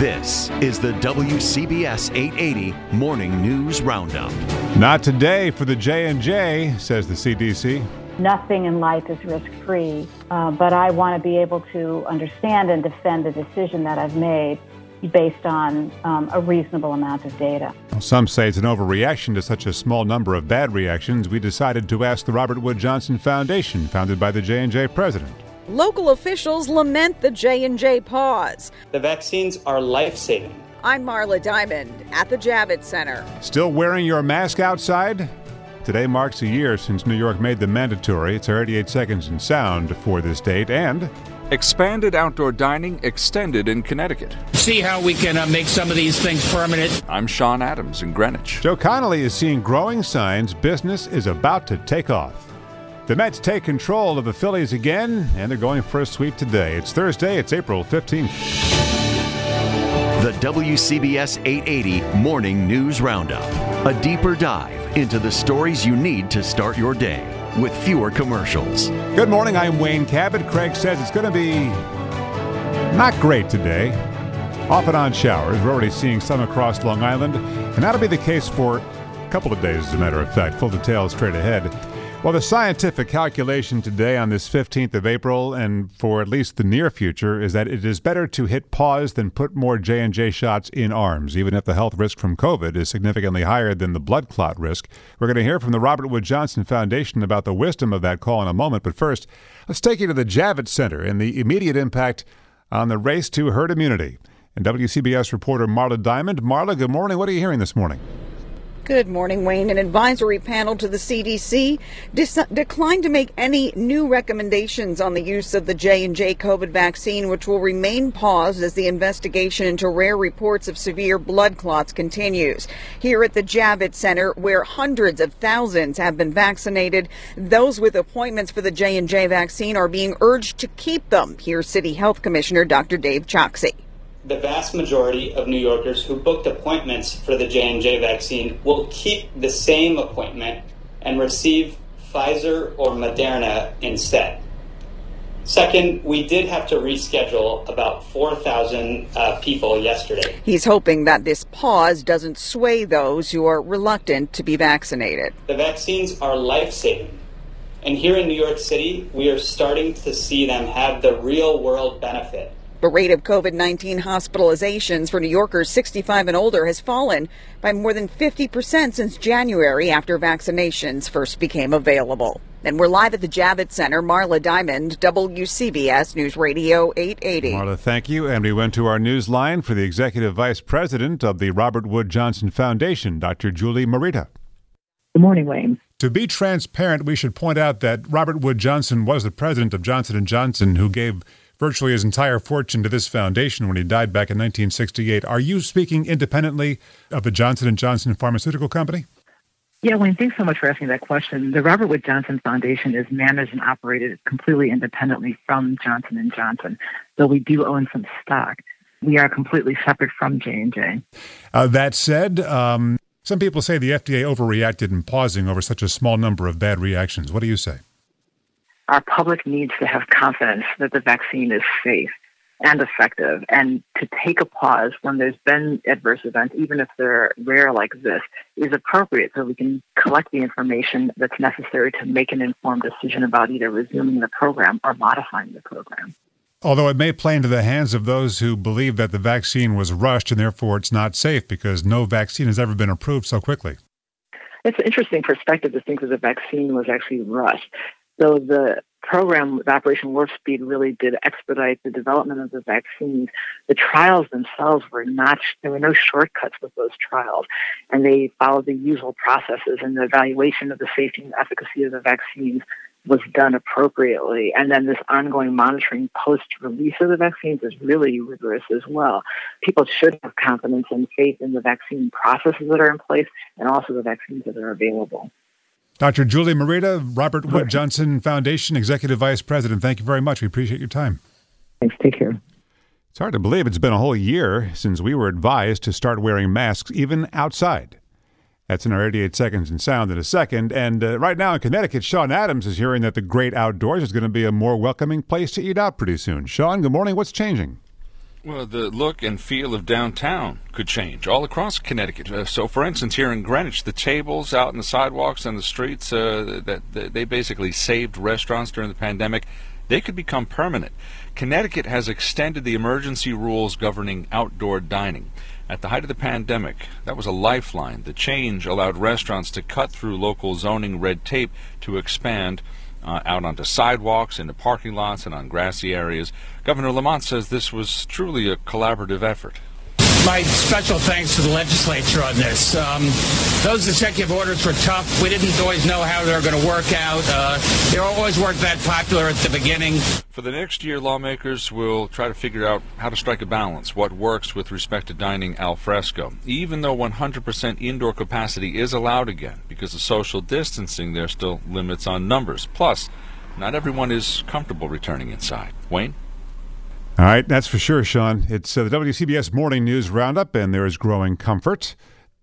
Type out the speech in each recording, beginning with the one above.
This is the WCBS 880 Morning News Roundup. Not today for the J&J, says the CDC. Nothing in life is risk-free, uh, but I want to be able to understand and defend the decision that I've made based on um, a reasonable amount of data. Some say it's an overreaction to such a small number of bad reactions. We decided to ask the Robert Wood Johnson Foundation, founded by the J&J president. Local officials lament the J&J pause. The vaccines are life-saving. I'm Marla Diamond at the Javits Center. Still wearing your mask outside? Today marks a year since New York made them mandatory. It's 38 seconds in sound for this date and expanded outdoor dining extended in Connecticut. See how we can uh, make some of these things permanent. I'm Sean Adams in Greenwich. Joe Connolly is seeing growing signs business is about to take off. The Mets take control of the Phillies again, and they're going for a sweep today. It's Thursday, it's April 15th. The WCBS 880 Morning News Roundup. A deeper dive into the stories you need to start your day with fewer commercials. Good morning, I'm Wayne Cabot. Craig says it's going to be not great today. Off and on showers. We're already seeing some across Long Island, and that'll be the case for a couple of days, as a matter of fact. Full details straight ahead. Well, the scientific calculation today on this 15th of April and for at least the near future is that it is better to hit pause than put more J&J shots in arms, even if the health risk from COVID is significantly higher than the blood clot risk. We're going to hear from the Robert Wood Johnson Foundation about the wisdom of that call in a moment, but first, let's take you to the Javits Center and the immediate impact on the race to herd immunity. And WCBS reporter Marla Diamond. Marla, good morning. What are you hearing this morning? Good morning, Wayne. An advisory panel to the CDC dis- declined to make any new recommendations on the use of the J&J COVID vaccine, which will remain paused as the investigation into rare reports of severe blood clots continues. Here at the Javits Center, where hundreds of thousands have been vaccinated, those with appointments for the J&J vaccine are being urged to keep them. Here's City Health Commissioner Dr. Dave Chokshi the vast majority of New Yorkers who booked appointments for the J&J vaccine will keep the same appointment and receive Pfizer or Moderna instead. Second, we did have to reschedule about 4,000 uh, people yesterday. He's hoping that this pause doesn't sway those who are reluctant to be vaccinated. The vaccines are life saving. And here in New York City, we are starting to see them have the real world benefit the rate of COVID 19 hospitalizations for New Yorkers 65 and older has fallen by more than 50% since January after vaccinations first became available. And we're live at the Javits Center. Marla Diamond, WCBS News Radio 880. Marla, thank you. And we went to our news line for the Executive Vice President of the Robert Wood Johnson Foundation, Dr. Julie Morita. Good morning, Wayne. To be transparent, we should point out that Robert Wood Johnson was the president of Johnson & Johnson who gave virtually his entire fortune to this foundation when he died back in 1968. Are you speaking independently of the Johnson & Johnson Pharmaceutical Company? Yeah, Wayne, thanks so much for asking that question. The Robert Wood Johnson Foundation is managed and operated completely independently from Johnson & Johnson, though we do own some stock. We are completely separate from J&J. Uh, that said, um, some people say the FDA overreacted in pausing over such a small number of bad reactions. What do you say? Our public needs to have confidence that the vaccine is safe and effective and to take a pause when there's been adverse events, even if they're rare like this, is appropriate so we can collect the information that's necessary to make an informed decision about either resuming the program or modifying the program. Although it may play into the hands of those who believe that the vaccine was rushed and therefore it's not safe because no vaccine has ever been approved so quickly. It's an interesting perspective to think that the vaccine was actually rushed. So the program Operation Warp Speed really did expedite the development of the vaccines. The trials themselves were not, there were no shortcuts with those trials. And they followed the usual processes and the evaluation of the safety and efficacy of the vaccines was done appropriately. And then this ongoing monitoring post release of the vaccines is really rigorous as well. People should have confidence and faith in the vaccine processes that are in place and also the vaccines that are available. Dr. Julie Morita, Robert Wood Johnson Foundation Executive Vice President, thank you very much. We appreciate your time. Thanks. Take care. It's hard to believe it's been a whole year since we were advised to start wearing masks even outside. That's in our 88 seconds in sound in a second. And uh, right now in Connecticut, Sean Adams is hearing that the great outdoors is going to be a more welcoming place to eat out pretty soon. Sean, good morning. What's changing? Well, the look and feel of downtown could change all across Connecticut. Uh, so, for instance, here in Greenwich, the tables out in the sidewalks and the streets uh, that, that they basically saved restaurants during the pandemic, they could become permanent. Connecticut has extended the emergency rules governing outdoor dining. At the height of the pandemic, that was a lifeline. The change allowed restaurants to cut through local zoning red tape to expand uh, out onto sidewalks, into parking lots, and on grassy areas. Governor Lamont says this was truly a collaborative effort my special thanks to the legislature on this. Um, those executive orders were tough. We didn't always know how they were going to work out. Uh, they always weren't that popular at the beginning. For the next year, lawmakers will try to figure out how to strike a balance, what works with respect to dining al fresco. Even though 100% indoor capacity is allowed again, because of social distancing, there are still limits on numbers. Plus, not everyone is comfortable returning inside. Wayne? All right, that's for sure, Sean. It's uh, the WCBS Morning News Roundup, and there is growing comfort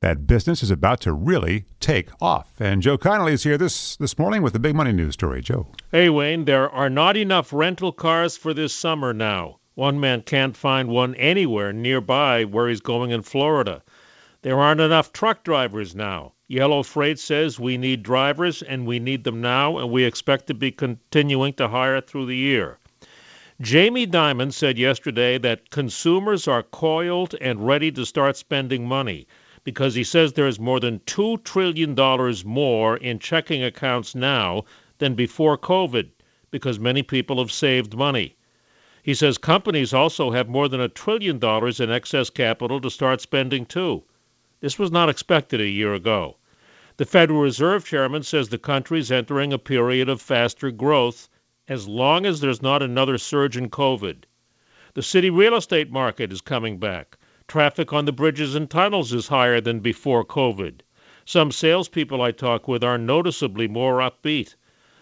that business is about to really take off. And Joe Connolly is here this, this morning with the big money news story. Joe. Hey, Wayne, there are not enough rental cars for this summer now. One man can't find one anywhere nearby where he's going in Florida. There aren't enough truck drivers now. Yellow Freight says we need drivers and we need them now, and we expect to be continuing to hire through the year. Jamie Dimon said yesterday that consumers are coiled and ready to start spending money because he says there is more than $2 trillion more in checking accounts now than before COVID because many people have saved money. He says companies also have more than a trillion dollars in excess capital to start spending too. This was not expected a year ago. The Federal Reserve Chairman says the country is entering a period of faster growth as long as there's not another surge in COVID. The city real estate market is coming back. Traffic on the bridges and tunnels is higher than before COVID. Some salespeople I talk with are noticeably more upbeat.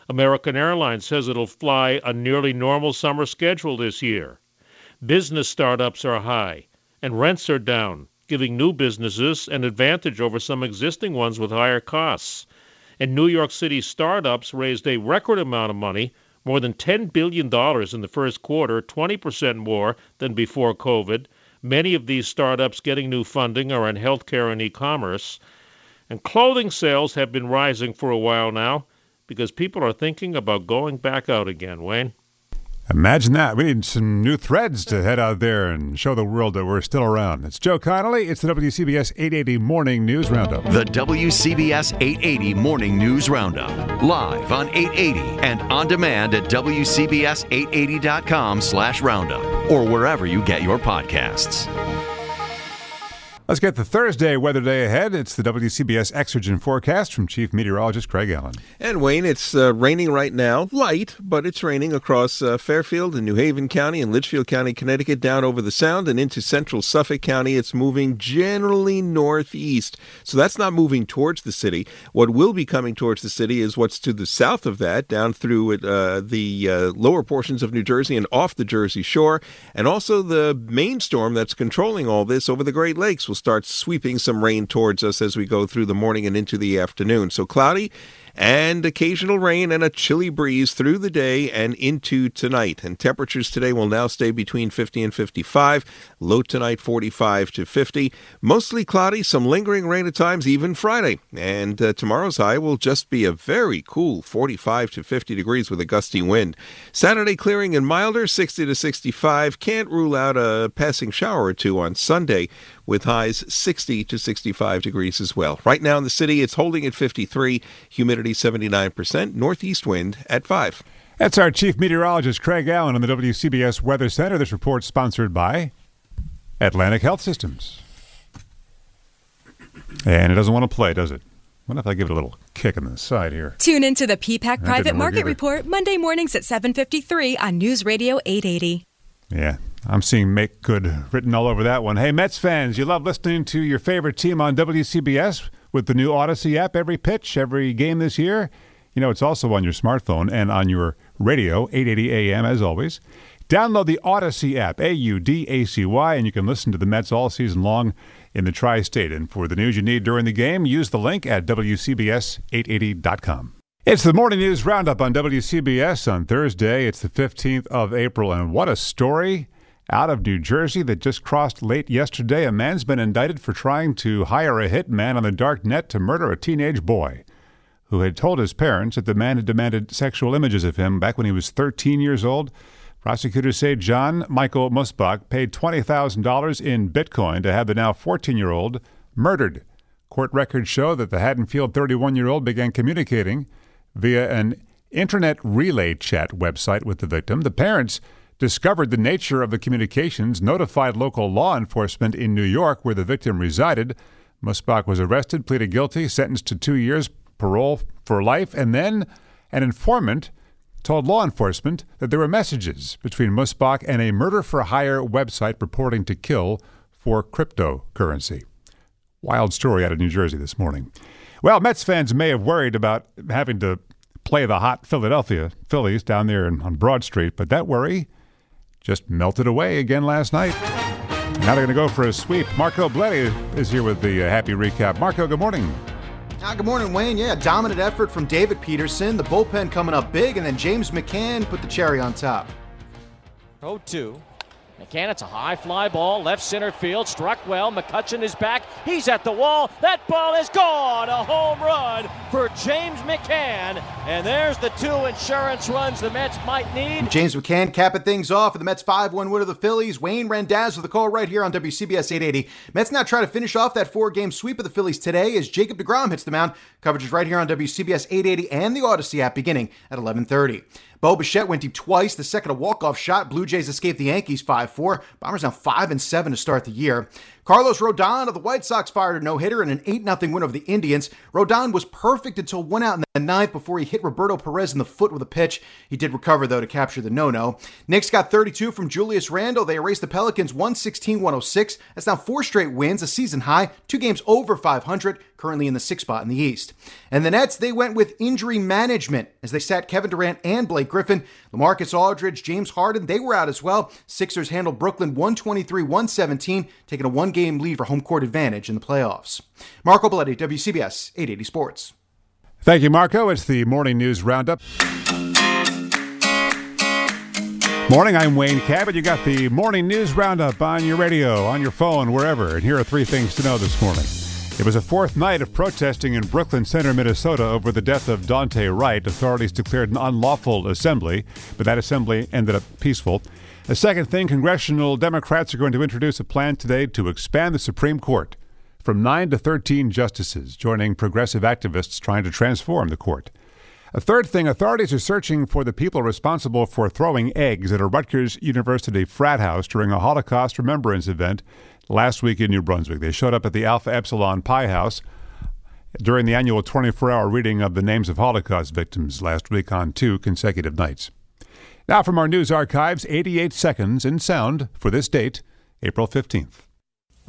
American Airlines says it'll fly a nearly normal summer schedule this year. Business startups are high, and rents are down, giving new businesses an advantage over some existing ones with higher costs. And New York City startups raised a record amount of money more than $10 billion in the first quarter, 20% more than before COVID. Many of these startups getting new funding are in healthcare and e commerce. And clothing sales have been rising for a while now because people are thinking about going back out again, Wayne. Imagine that. We need some new threads to head out there and show the world that we're still around. It's Joe Connolly. It's the WCBS 880 Morning News Roundup. The WCBS 880 Morning News Roundup. Live on 880 and on demand at WCBS880.com slash roundup or wherever you get your podcasts. Let's get the Thursday weather day ahead. It's the WCBS Exergen forecast from Chief Meteorologist Craig Allen. And Wayne, it's uh, raining right now, light, but it's raining across uh, Fairfield and New Haven County and Litchfield County, Connecticut, down over the Sound and into central Suffolk County. It's moving generally northeast, so that's not moving towards the city. What will be coming towards the city is what's to the south of that, down through uh, the uh, lower portions of New Jersey and off the Jersey shore, and also the main storm that's controlling all this over the Great Lakes will start sweeping some rain towards us as we go through the morning and into the afternoon. So cloudy and occasional rain and a chilly breeze through the day and into tonight. And temperatures today will now stay between 50 and 55. Low tonight 45 to 50. Mostly cloudy, some lingering rain at times, even Friday. And uh, tomorrow's high will just be a very cool 45 to 50 degrees with a gusty wind. Saturday clearing and milder, 60 to 65. Can't rule out a passing shower or two on Sunday with highs 60 to 65 degrees as well. Right now in the city, it's holding at 53, humidity 79%, northeast wind at 5. That's our chief meteorologist, Craig Allen, on the WCBS Weather Center. This report sponsored by Atlantic Health Systems. And it doesn't want to play, does it? What if I give it a little kick in the side here? Tune into the PPAC That Private Market either. Report Monday mornings at 7:53 on News Radio 880. Yeah, I'm seeing make good written all over that one. Hey, Mets fans, you love listening to your favorite team on WCBS with the new Audacy app every pitch, every game this year. You know, it's also on your smartphone and on your radio, 880 AM as always. Download the Audacy app, A U D A C Y, and you can listen to the Mets all season long in the tri state. And for the news you need during the game, use the link at WCBS880.com. It's the morning news roundup on WCBS on Thursday. It's the 15th of April, and what a story out of New Jersey that just crossed late yesterday. A man's been indicted for trying to hire a hitman on the dark net to murder a teenage boy who had told his parents that the man had demanded sexual images of him back when he was 13 years old. Prosecutors say John Michael Musbach paid $20,000 in Bitcoin to have the now 14 year old murdered. Court records show that the Haddonfield 31 year old began communicating via an internet relay chat website with the victim. The parents discovered the nature of the communications, notified local law enforcement in New York where the victim resided. Musbach was arrested, pleaded guilty, sentenced to two years parole for life, and then an informant told law enforcement that there were messages between Musbach and a murder for hire website purporting to kill for cryptocurrency. Wild story out of New Jersey this morning. Well, Mets fans may have worried about having to play the hot Philadelphia Phillies down there on Broad Street, but that worry just melted away again last night. Now they're going to go for a sweep. Marco Bletti is here with the uh, happy recap. Marco, good morning. Ah, good morning, Wayne. Yeah, dominant effort from David Peterson. The bullpen coming up big, and then James McCann put the cherry on top. 0 2. McCann, it's a high fly ball, left center field, struck well. McCutcheon is back. He's at the wall. That ball is gone. A home run for James McCann. And there's the two insurance runs the Mets might need. James McCann capping things off for the Mets 5 1 win of the Phillies. Wayne Randazzo with the call right here on WCBS 880. Mets now try to finish off that four game sweep of the Phillies today as Jacob DeGrom hits the mound. Coverage is right here on WCBS 880 and the Audacy app beginning at 1130. Bo Bichette went deep twice. The second, a walk-off shot. Blue Jays escaped the Yankees 5-4. Bombers now 5 and 7 to start the year. Carlos Rodon of the White Sox fired a no-hitter in an 8-0 win over the Indians. Rodon was perfect until one out in the ninth before he hit Roberto Perez in the foot with a pitch. He did recover, though, to capture the no-no. Knicks got 32 from Julius Randle. They erased the Pelicans 116-106. That's now four straight wins, a season high, two games over 500, currently in the sixth spot in the East. And the Nets, they went with injury management as they sat Kevin Durant and Blake Griffin. Lamarcus Aldridge, James Harden, they were out as well. Sixers handled Brooklyn 123-117, taking a one-game lead for home court advantage in the playoffs. Marco Belletti, WCBS 880 Sports. Thank you, Marco. It's the morning news roundup. Morning, I'm Wayne Cabot. You got the morning news roundup on your radio, on your phone, wherever. And here are three things to know this morning. It was a fourth night of protesting in Brooklyn Center, Minnesota, over the death of Daunte Wright. Authorities declared an unlawful assembly, but that assembly ended up peaceful. A second thing, congressional Democrats are going to introduce a plan today to expand the Supreme Court from 9 to 13 justices, joining progressive activists trying to transform the court. A third thing, authorities are searching for the people responsible for throwing eggs at a Rutgers University frat house during a Holocaust remembrance event last week in New Brunswick. They showed up at the Alpha Epsilon Pi House during the annual 24 hour reading of the names of Holocaust victims last week on two consecutive nights. Now, from our news archives, 88 seconds in sound for this date, April 15th.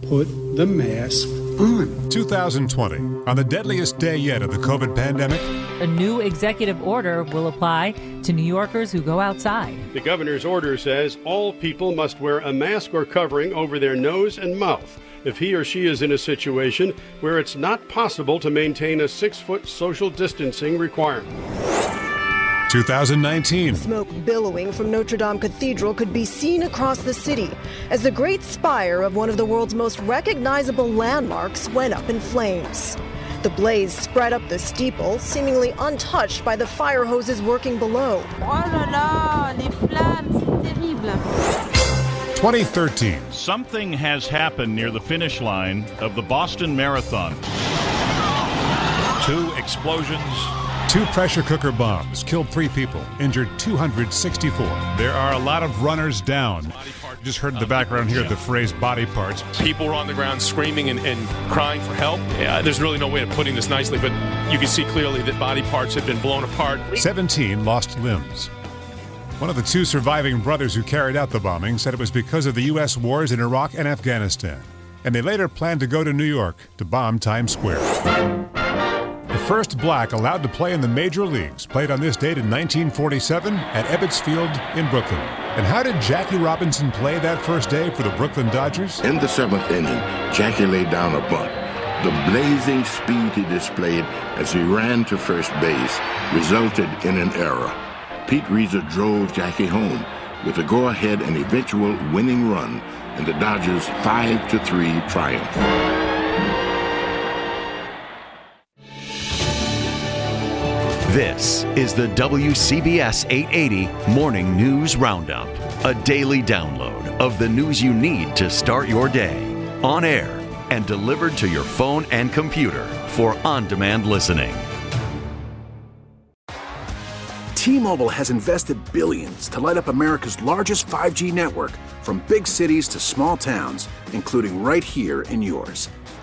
Put the mask on. 2020, on the deadliest day yet of the COVID pandemic. A new executive order will apply to New Yorkers who go outside. The governor's order says all people must wear a mask or covering over their nose and mouth. if he or she is in a situation where it's not possible to maintain a six foot social distancing requirement. 2019. Smoke billowing from Notre Dame Cathedral could be seen across the city as the great spire of one of the world's most recognizable landmarks went up in flames. The blaze spread up the steeple, seemingly untouched by the fire hoses working below. Oh là là, les flammes, c'est terrible. 2013. Something has happened near the finish line of the Boston Marathon. Two explosions. Two pressure cooker bombs killed three people, injured 264. There are a lot of runners down. Just heard in the background here the phrase body parts. People were on the ground screaming and, and crying for help. Yeah, there's really no way of putting this nicely, but you can see clearly that body parts had been blown apart. 17 lost limbs. One of the two surviving brothers who carried out the bombing said it was because of the U.S. wars in Iraq and Afghanistan, and they later planned to go to New York to bomb Times Square. First black allowed to play in the major leagues played on this date in 1947 at Ebbets Field in Brooklyn. And how did Jackie Robinson play that first day for the Brooklyn Dodgers? In the seventh inning, Jackie laid down a bunt. The blazing speed he displayed as he ran to first base resulted in an error. Pete Reiser drove Jackie home with a go-ahead and eventual winning run in the Dodgers' 5-3 triumph. This is the WCBS 880 Morning News Roundup, a daily download of the news you need to start your day, on air and delivered to your phone and computer for on demand listening. T Mobile has invested billions to light up America's largest 5G network from big cities to small towns, including right here in yours.